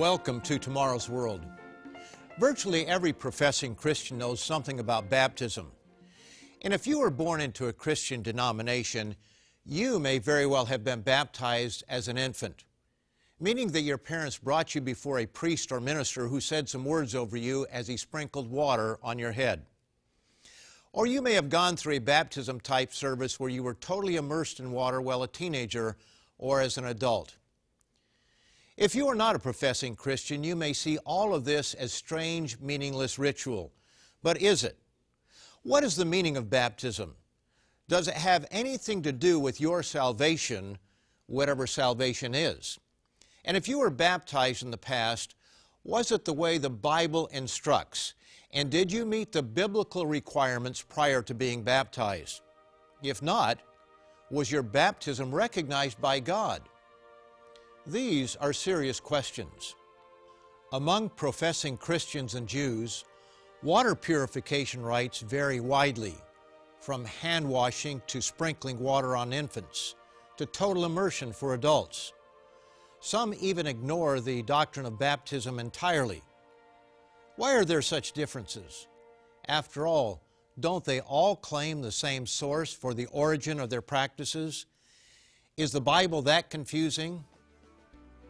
Welcome to Tomorrow's World. Virtually every professing Christian knows something about baptism. And if you were born into a Christian denomination, you may very well have been baptized as an infant, meaning that your parents brought you before a priest or minister who said some words over you as he sprinkled water on your head. Or you may have gone through a baptism type service where you were totally immersed in water while a teenager or as an adult. If you are not a professing Christian, you may see all of this as strange, meaningless ritual. But is it? What is the meaning of baptism? Does it have anything to do with your salvation, whatever salvation is? And if you were baptized in the past, was it the way the Bible instructs? And did you meet the biblical requirements prior to being baptized? If not, was your baptism recognized by God? These are serious questions. Among professing Christians and Jews, water purification rites vary widely, from hand washing to sprinkling water on infants, to total immersion for adults. Some even ignore the doctrine of baptism entirely. Why are there such differences? After all, don't they all claim the same source for the origin of their practices? Is the Bible that confusing?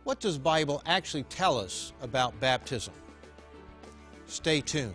What does Bible actually tell us about baptism? Stay tuned.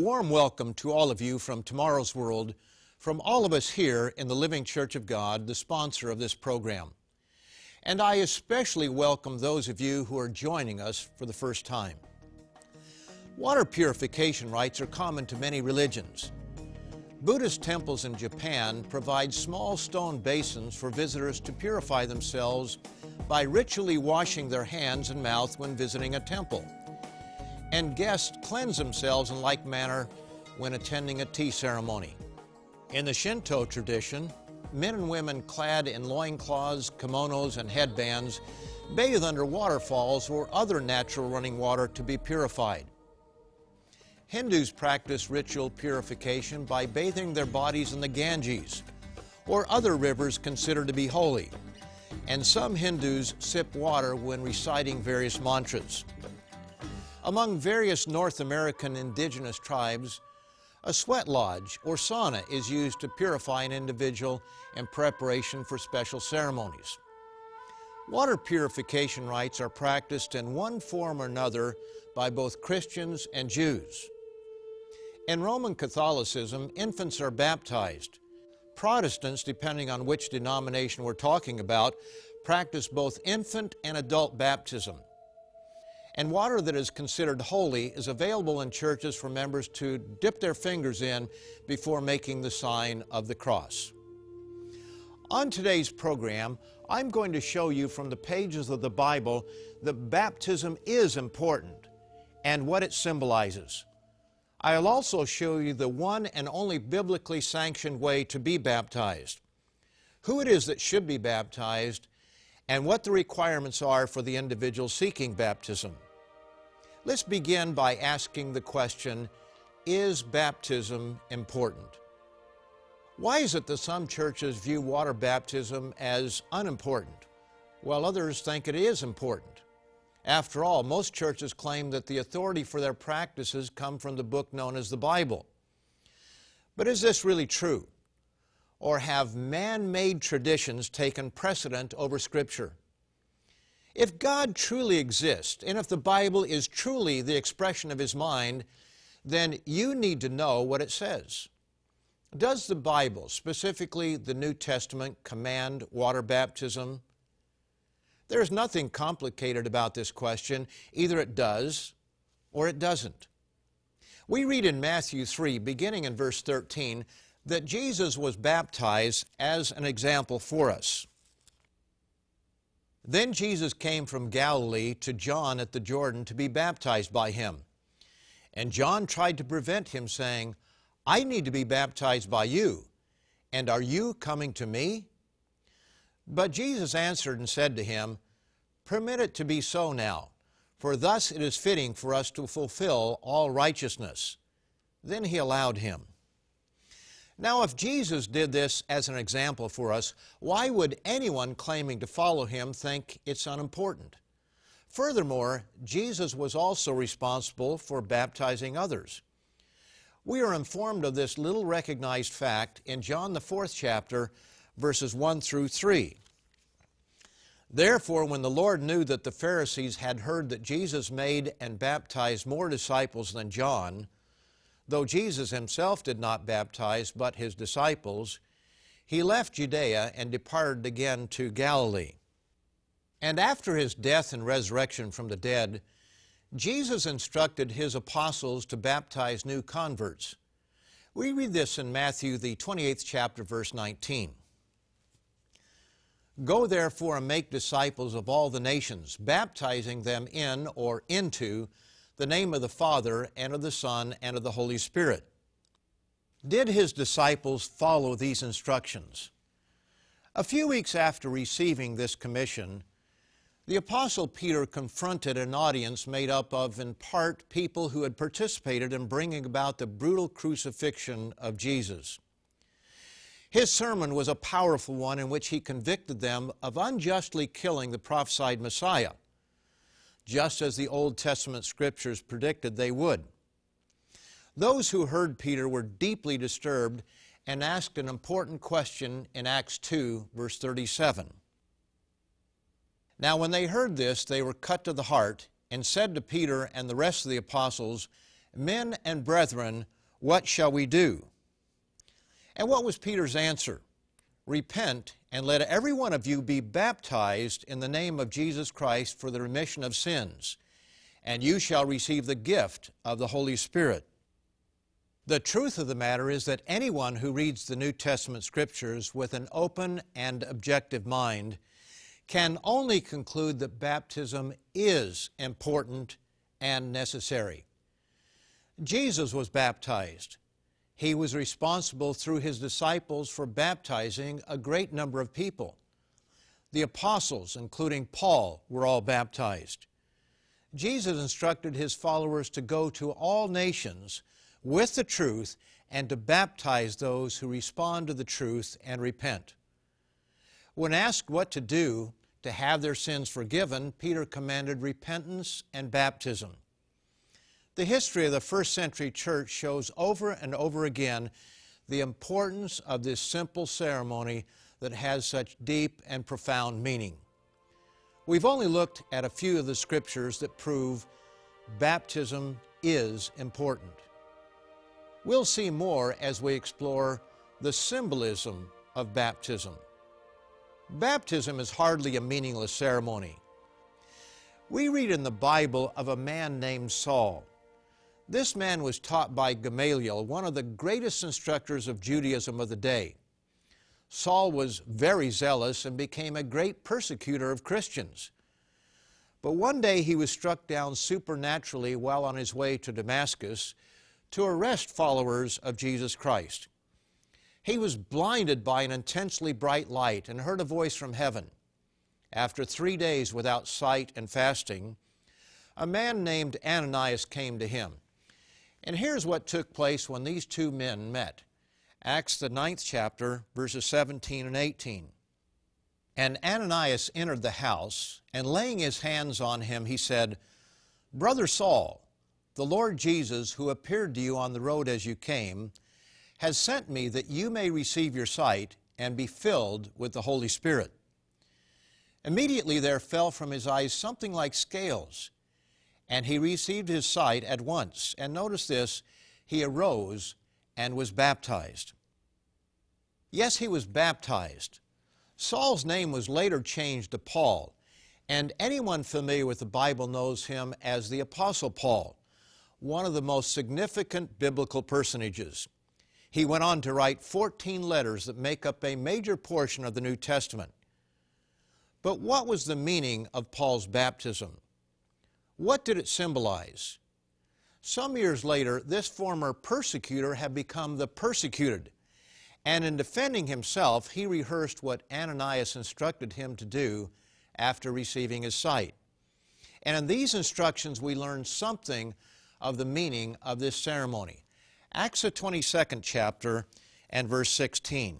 Warm welcome to all of you from Tomorrow's World, from all of us here in the Living Church of God, the sponsor of this program. And I especially welcome those of you who are joining us for the first time. Water purification rites are common to many religions. Buddhist temples in Japan provide small stone basins for visitors to purify themselves by ritually washing their hands and mouth when visiting a temple and guests cleanse themselves in like manner when attending a tea ceremony. In the Shinto tradition, men and women clad in loincloths, kimonos, and headbands bathe under waterfalls or other natural running water to be purified. Hindus practice ritual purification by bathing their bodies in the Ganges or other rivers considered to be holy, and some Hindus sip water when reciting various mantras. Among various North American indigenous tribes, a sweat lodge or sauna is used to purify an individual in preparation for special ceremonies. Water purification rites are practiced in one form or another by both Christians and Jews. In Roman Catholicism, infants are baptized. Protestants, depending on which denomination we're talking about, practice both infant and adult baptism and water that is considered holy is available in churches for members to dip their fingers in before making the sign of the cross. On today's program, I'm going to show you from the pages of the Bible that baptism is important and what it symbolizes. I'll also show you the one and only biblically sanctioned way to be baptized, who it is that should be baptized, and what the requirements are for the individual seeking baptism. Let's begin by asking the question, is baptism important? Why is it that some churches view water baptism as unimportant, while others think it is important? After all, most churches claim that the authority for their practices come from the book known as the Bible. But is this really true? or have man made traditions taken precedent over Scripture? If God truly exists, and if the Bible is truly the expression of His mind, then you need to know what it says. Does the Bible, specifically the New Testament, command water baptism? There is nothing complicated about this question. Either it does or it doesn't. We read in Matthew 3, beginning in verse 13, that Jesus was baptized as an example for us. Then Jesus came from Galilee to John at the Jordan to be baptized by him. And John tried to prevent him, saying, I need to be baptized by you, and are you coming to me? But Jesus answered and said to him, Permit it to be so now, for thus it is fitting for us to fulfill all righteousness. Then he allowed him. Now, if Jesus did this as an example for us, why would anyone claiming to follow him think it's unimportant? Furthermore, Jesus was also responsible for baptizing others. We are informed of this little recognized fact in John the fourth chapter, verses 1 through 3. Therefore, when the Lord knew that the Pharisees had heard that Jesus made and baptized more disciples than John, Though Jesus himself did not baptize, but his disciples, he left Judea and departed again to Galilee. And after his death and resurrection from the dead, Jesus instructed his apostles to baptize new converts. We read this in Matthew, the 28th chapter, verse 19. Go therefore and make disciples of all the nations, baptizing them in or into the name of the Father, and of the Son, and of the Holy Spirit. Did his disciples follow these instructions? A few weeks after receiving this commission, the Apostle Peter confronted an audience made up of, in part, people who had participated in bringing about the brutal crucifixion of Jesus. His sermon was a powerful one in which he convicted them of unjustly killing the prophesied Messiah just as the Old Testament scriptures predicted they would. Those who heard Peter were deeply disturbed and asked an important question in Acts 2, verse 37. Now, when they heard this, they were cut to the heart and said to Peter and the rest of the apostles, Men and brethren, what shall we do? And what was Peter's answer? Repent and let every one of you be baptized in the name of Jesus Christ for the remission of sins, and you shall receive the gift of the Holy Spirit. The truth of the matter is that anyone who reads the New Testament scriptures with an open and objective mind can only conclude that baptism is important and necessary. Jesus was baptized. He was responsible through his disciples for baptizing a great number of people. The apostles, including Paul, were all baptized. Jesus instructed his followers to go to all nations with the truth and to baptize those who respond to the truth and repent. When asked what to do to have their sins forgiven, Peter commanded repentance and baptism. The history of the first century church shows over and over again the importance of this simple ceremony that has such deep and profound meaning. We've only looked at a few of the scriptures that prove baptism is important. We'll see more as we explore the symbolism of baptism. Baptism is hardly a meaningless ceremony. We read in the Bible of a man named Saul. This man was taught by Gamaliel, one of the greatest instructors of Judaism of the day. Saul was very zealous and became a great persecutor of Christians. But one day he was struck down supernaturally while on his way to Damascus to arrest followers of Jesus Christ. He was blinded by an intensely bright light and heard a voice from heaven. After three days without sight and fasting, a man named Ananias came to him. And here's what took place when these two men met. Acts, the ninth chapter, verses 17 and 18. And Ananias entered the house, and laying his hands on him, he said, Brother Saul, the Lord Jesus, who appeared to you on the road as you came, has sent me that you may receive your sight and be filled with the Holy Spirit. Immediately there fell from his eyes something like scales and he received his sight at once. And notice this he arose and was baptized. Yes, he was baptized. Saul's name was later changed to Paul, and anyone familiar with the Bible knows him as the Apostle Paul, one of the most significant biblical personages. He went on to write 14 letters that make up a major portion of the New Testament. But what was the meaning of Paul's baptism? What did it symbolize? Some years later, this former persecutor had become the persecuted, and in defending himself, he rehearsed what Ananias instructed him to do after receiving his sight. And in these instructions, we learn something of the meaning of this ceremony. Acts, the 22nd chapter, and verse 16.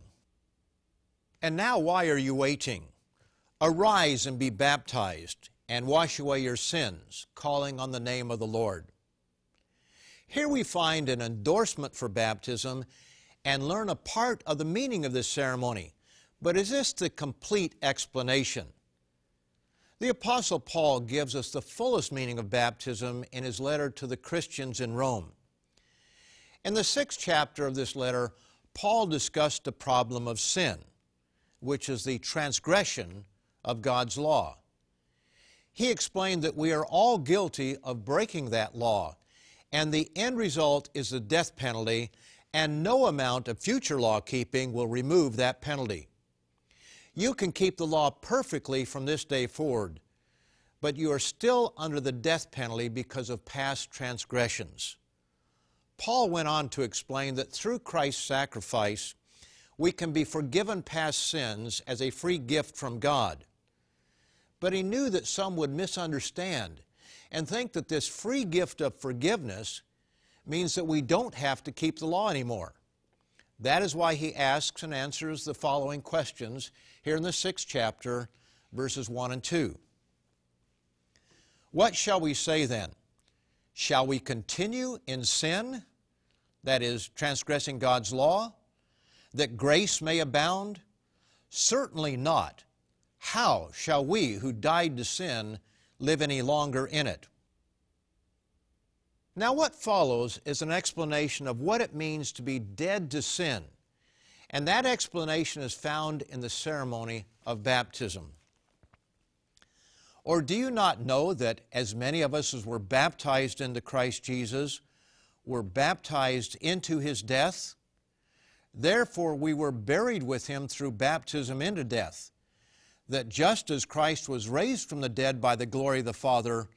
And now, why are you waiting? Arise and be baptized, and wash away your sins, calling on the name of the Lord. Here we find an endorsement for baptism and learn a part of the meaning of this ceremony. But is this the complete explanation? The Apostle Paul gives us the fullest meaning of baptism in his letter to the Christians in Rome. In the sixth chapter of this letter, Paul discussed the problem of sin, which is the transgression of God's law. He explained that we are all guilty of breaking that law, and the end result is the death penalty, and no amount of future law keeping will remove that penalty. You can keep the law perfectly from this day forward, but you are still under the death penalty because of past transgressions. Paul went on to explain that through Christ's sacrifice, we can be forgiven past sins as a free gift from God. But he knew that some would misunderstand and think that this free gift of forgiveness means that we don't have to keep the law anymore. That is why he asks and answers the following questions here in the sixth chapter, verses 1 and 2. What shall we say then? Shall we continue in sin that is, transgressing God's law, that grace may abound? Certainly not. How shall we who died to sin live any longer in it? Now, what follows is an explanation of what it means to be dead to sin, and that explanation is found in the ceremony of baptism. Or do you not know that as many of us as were baptized into Christ Jesus were baptized into his death. Therefore, we were buried with him through baptism into death, that just as Christ was raised from the dead by the glory of the Father,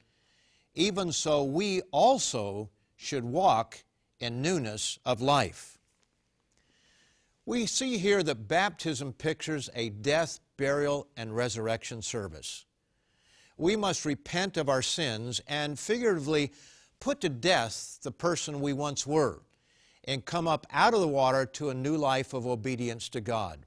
even so we also should walk in newness of life. We see here that baptism pictures a death, burial, and resurrection service. We must repent of our sins and figuratively put to death the person we once were and come up out of the water to a new life of obedience to God.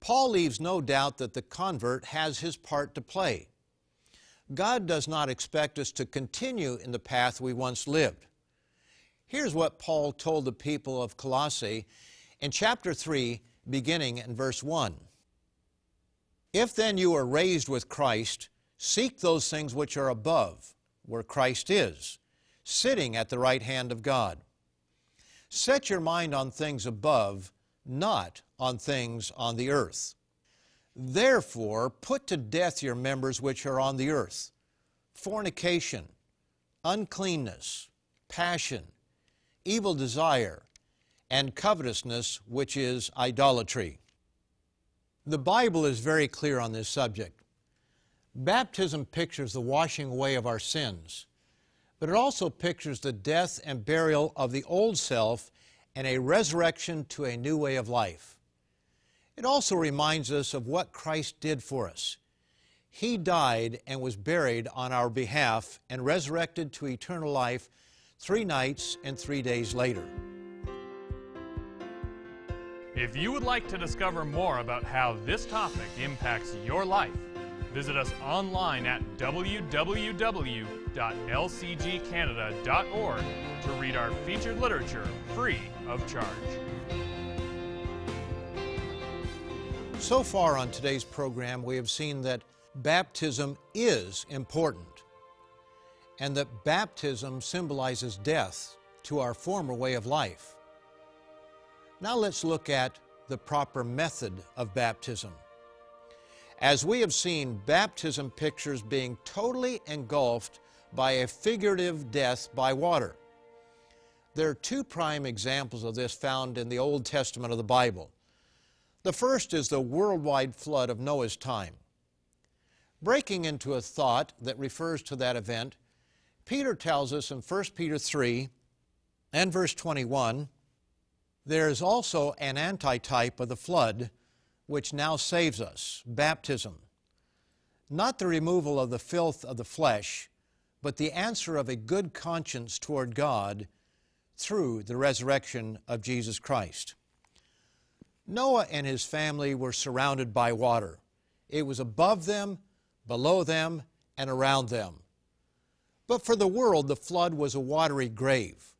Paul leaves no doubt that the convert has his part to play. God does not expect us to continue in the path we once lived. Here's what Paul told the people of Colossae in chapter 3, beginning in verse 1. If then you are raised with Christ, seek those things which are above where Christ is, sitting at the right hand of God. Set your mind on things above, not on things on the earth. Therefore, put to death your members which are on the earth fornication, uncleanness, passion, evil desire, and covetousness, which is idolatry. The Bible is very clear on this subject. Baptism pictures the washing away of our sins, but it also pictures the death and burial of the old self and a resurrection to a new way of life. It also reminds us of what Christ did for us. He died and was buried on our behalf and resurrected to eternal life three nights and three days later. If you would like to discover more about how this topic impacts your life, Visit us online at www.lcgcanada.org to read our featured literature free of charge. So far on today's program, we have seen that baptism is important and that baptism symbolizes death to our former way of life. Now let's look at the proper method of baptism. As we have seen, baptism pictures being totally engulfed by a figurative death by water. There are two prime examples of this found in the Old Testament of the Bible. The first is the worldwide flood of Noah's time. Breaking into a thought that refers to that event, Peter tells us in 1 Peter 3 and verse 21 there is also an antitype of the flood which now saves us baptism. Not the removal of the filth of the flesh, but the answer of a good conscience toward God through the resurrection of Jesus Christ. Noah and his family were surrounded by water. It was above them, below them, and around them. But for the world, the flood was a watery grave.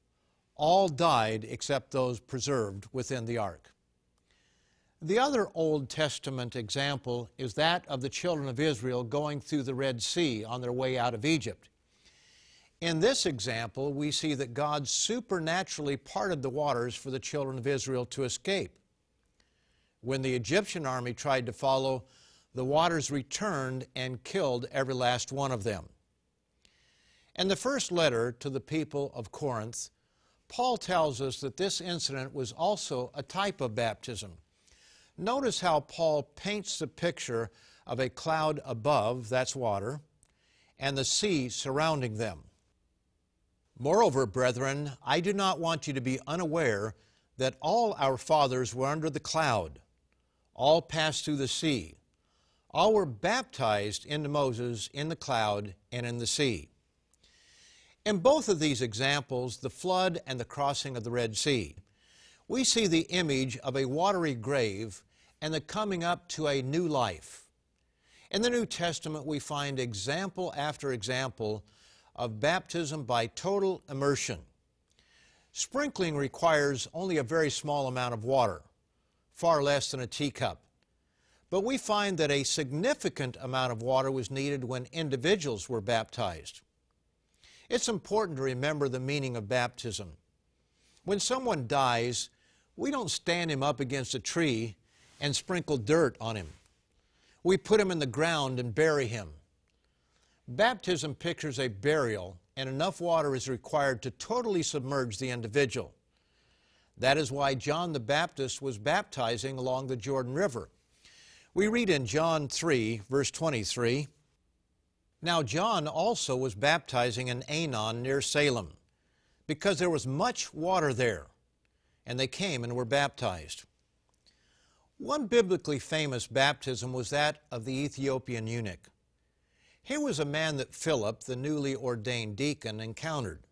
All died except those preserved within the ark. The other Old Testament example is that of the children of Israel going through the Red Sea on their way out of Egypt. In this example, we see that God supernaturally parted the waters for the children of Israel to escape. When the Egyptian army tried to follow, the waters returned and killed every last one of them. In the first letter to the people of Corinth, Paul tells us that this incident was also a type of baptism. Notice how Paul paints the picture of a cloud above, that's water, and the sea surrounding them. Moreover, brethren, I do not want you to be unaware that all our fathers were under the cloud, all passed through the sea, all were baptized into Moses in the cloud and in the sea. In both of these examples, the flood and the crossing of the Red Sea, we see the image of a watery grave and the coming up to a new life. In the New Testament, we find example after example of baptism by total immersion. Sprinkling requires only a very small amount of water, far less than a teacup. But we find that a significant amount of water was needed when individuals were baptized. It's important to remember the meaning of baptism. When someone dies, we don't stand him up against a tree and sprinkle dirt on him. We put him in the ground and bury him. Baptism pictures a burial, and enough water is required to totally submerge the individual. That is why John the Baptist was baptizing along the Jordan River. We read in John 3, verse 23 now John also was baptizing in Aenon near Salem, because there was much water there, and they came and were baptized. One biblically famous baptism was that of the Ethiopian eunuch. Here was a man that Philip, the newly ordained deacon, encountered.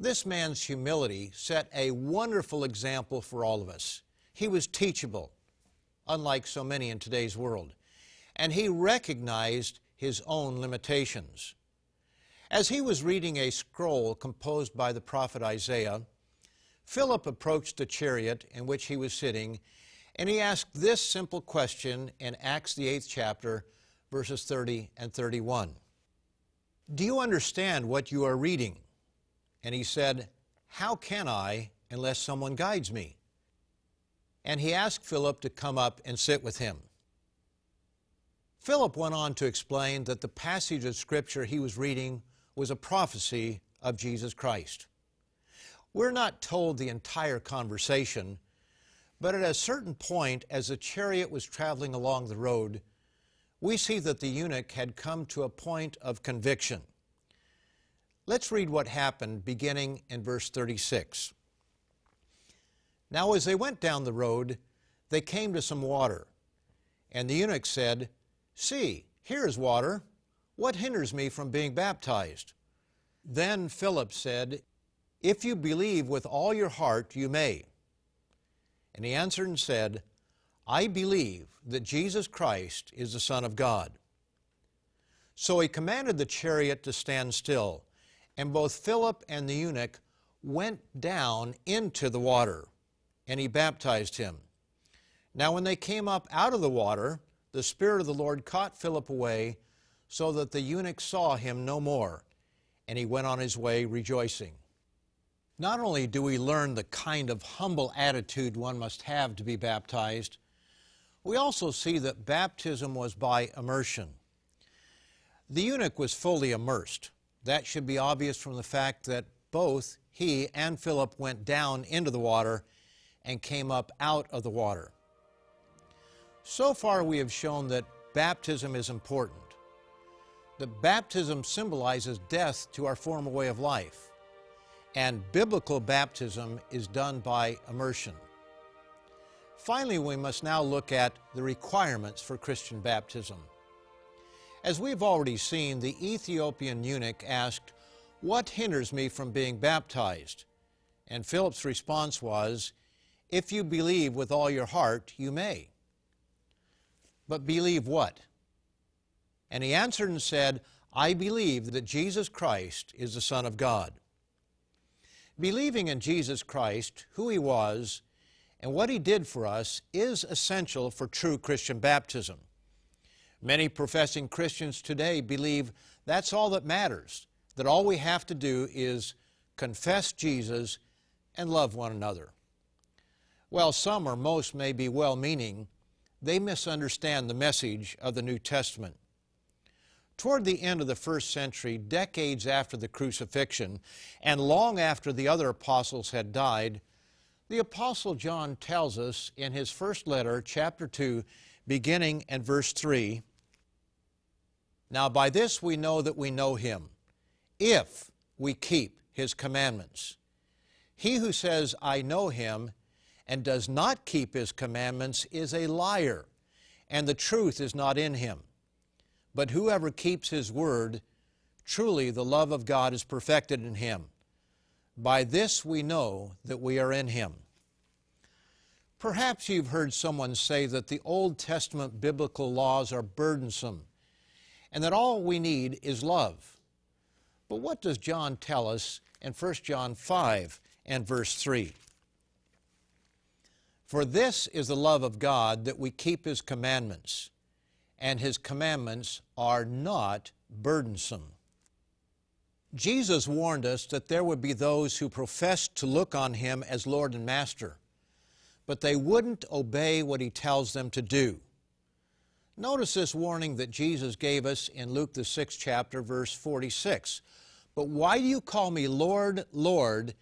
This man's humility set a wonderful example for all of us. He was teachable, unlike so many in today's world, and he recognized his own limitations. As he was reading a scroll composed by the prophet Isaiah, Philip approached the chariot in which he was sitting, and he asked this simple question in Acts, the eighth chapter, verses 30 and 31. Do you understand what you are reading? And he said, How can I unless someone guides me? And he asked Philip to come up and sit with him. Philip went on to explain that the passage of Scripture he was reading was a prophecy of Jesus Christ. We're not told the entire conversation, but at a certain point, as the chariot was traveling along the road, we see that the eunuch had come to a point of conviction. Let's read what happened beginning in verse 36. Now, as they went down the road, they came to some water, and the eunuch said, See, here is water. What hinders me from being baptized? Then Philip said, If you believe with all your heart, you may. And he answered and said, I believe that Jesus Christ is the Son of God. So he commanded the chariot to stand still, and both Philip and the eunuch went down into the water, and he baptized him. Now, when they came up out of the water, the Spirit of the Lord caught Philip away, so that the eunuch saw him no more, and he went on his way rejoicing. Not only do we learn the kind of humble attitude one must have to be baptized, we also see that baptism was by immersion. The eunuch was fully immersed. That should be obvious from the fact that both he and Philip went down into the water and came up out of the water. So far, we have shown that baptism is important. That baptism symbolizes death to our former way of life, and biblical baptism is done by immersion. Finally, we must now look at the requirements for Christian baptism. As we've already seen, the Ethiopian eunuch asked, What hinders me from being baptized? And Philip's response was, If you believe with all your heart, you may. But believe what? And he answered and said, I believe that Jesus Christ is the Son of God. Believing in Jesus Christ, who he was, and what he did for us is essential for true Christian baptism. Many professing Christians today believe that's all that matters, that all we have to do is confess Jesus and love one another. Well, some or most may be well meaning, they misunderstand the message of the New Testament. Toward the end of the first century, decades after the crucifixion, and long after the other apostles had died, the Apostle John tells us in his first letter, chapter 2, beginning at verse 3 Now by this we know that we know him, if we keep his commandments. He who says, I know him, and does not keep his commandments is a liar, and the truth is not in him. But whoever keeps his word, truly the love of God is perfected in him. By this we know that we are in Him. Perhaps you've heard someone say that the Old Testament biblical laws are burdensome and that all we need is love. But what does John tell us in 1 John 5 and verse 3? For this is the love of God that we keep His commandments, and His commandments are not burdensome. Jesus warned us that there would be those who professed to look on Him as Lord and Master, but they wouldn't obey what He tells them to do. Notice this warning that Jesus gave us in Luke, the sixth chapter, verse 46. But why do you call me Lord, Lord,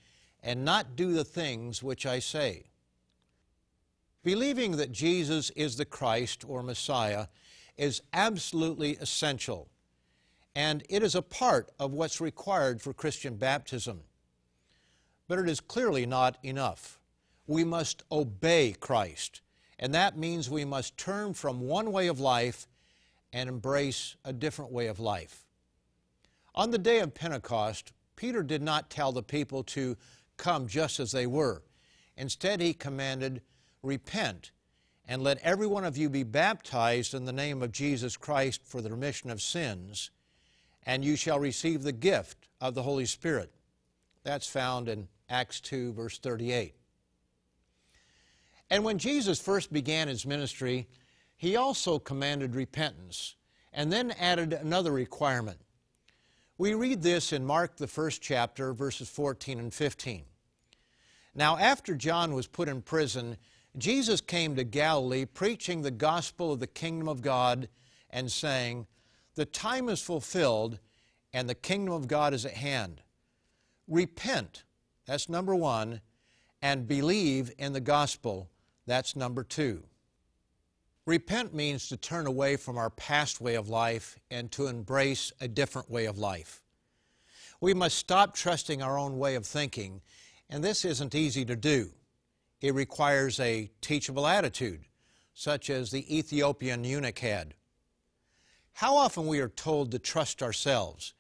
and not do the things which I say? Believing that Jesus is the Christ or Messiah is absolutely essential and it is a part of what's required for Christian baptism. But it is clearly not enough. We must obey Christ, and that means we must turn from one way of life and embrace a different way of life. On the day of Pentecost, Peter did not tell the people to come just as they were. Instead, he commanded, Repent and let every one of you be baptized in the name of Jesus Christ for the remission of sins and you shall receive the gift of the Holy Spirit. That's found in Acts 2, verse 38. And when Jesus first began his ministry, he also commanded repentance and then added another requirement. We read this in Mark, the first chapter, verses 14 and 15. Now, after John was put in prison, Jesus came to Galilee preaching the gospel of the kingdom of God and saying, the time is fulfilled and the kingdom of God is at hand. Repent, that's number one, and believe in the gospel, that's number two. Repent means to turn away from our past way of life and to embrace a different way of life. We must stop trusting our own way of thinking, and this isn't easy to do. It requires a teachable attitude, such as the Ethiopian eunuch had. How often we are told to trust ourselves,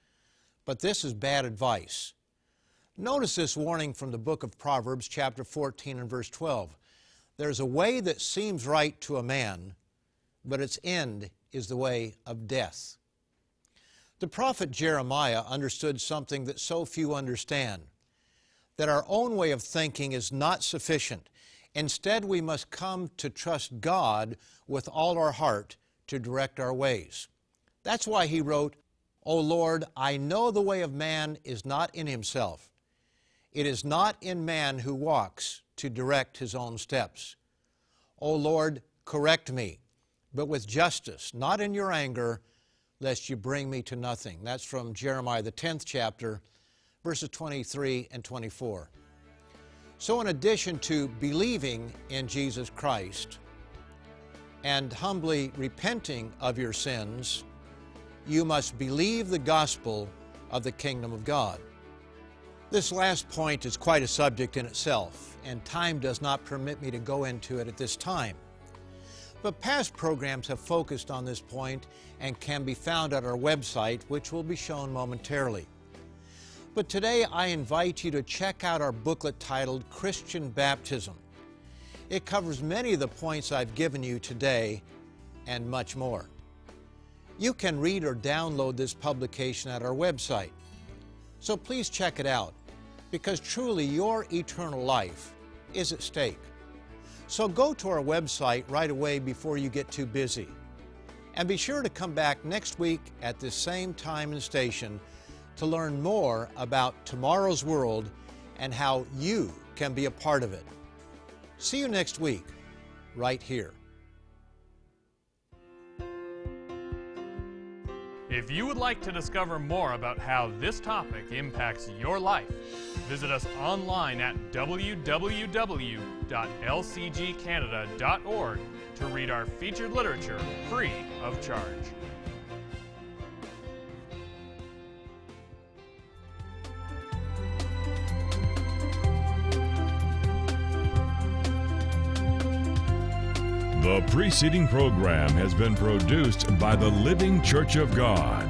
but this is bad advice. Notice this warning from the book of Proverbs, chapter 14 and verse 12. There's a way that seems right to a man, but its end is the way of death. The prophet Jeremiah understood something that so few understand that our own way of thinking is not sufficient. Instead, we must come to trust God with all our heart to direct our ways. That's why he wrote, O Lord, I know the way of man is not in himself. It is not in man who walks to direct his own steps. O Lord, correct me, but with justice, not in your anger, lest you bring me to nothing. That's from Jeremiah, the 10th chapter, verses 23 and 24. So, in addition to believing in Jesus Christ and humbly repenting of your sins, you must believe the gospel of the kingdom of God. This last point is quite a subject in itself, and time does not permit me to go into it at this time. But past programs have focused on this point and can be found at our website, which will be shown momentarily. But today I invite you to check out our booklet titled Christian Baptism. It covers many of the points I've given you today and much more. You can read or download this publication at our website. So please check it out because truly your eternal life is at stake. So go to our website right away before you get too busy. And be sure to come back next week at this same time and station to learn more about tomorrow's world and how you can be a part of it. See you next week, right here. If you would like to discover more about how this topic impacts your life, visit us online at www.lcgcanada.org to read our featured literature free of charge. The preceding program has been produced by the Living Church of God.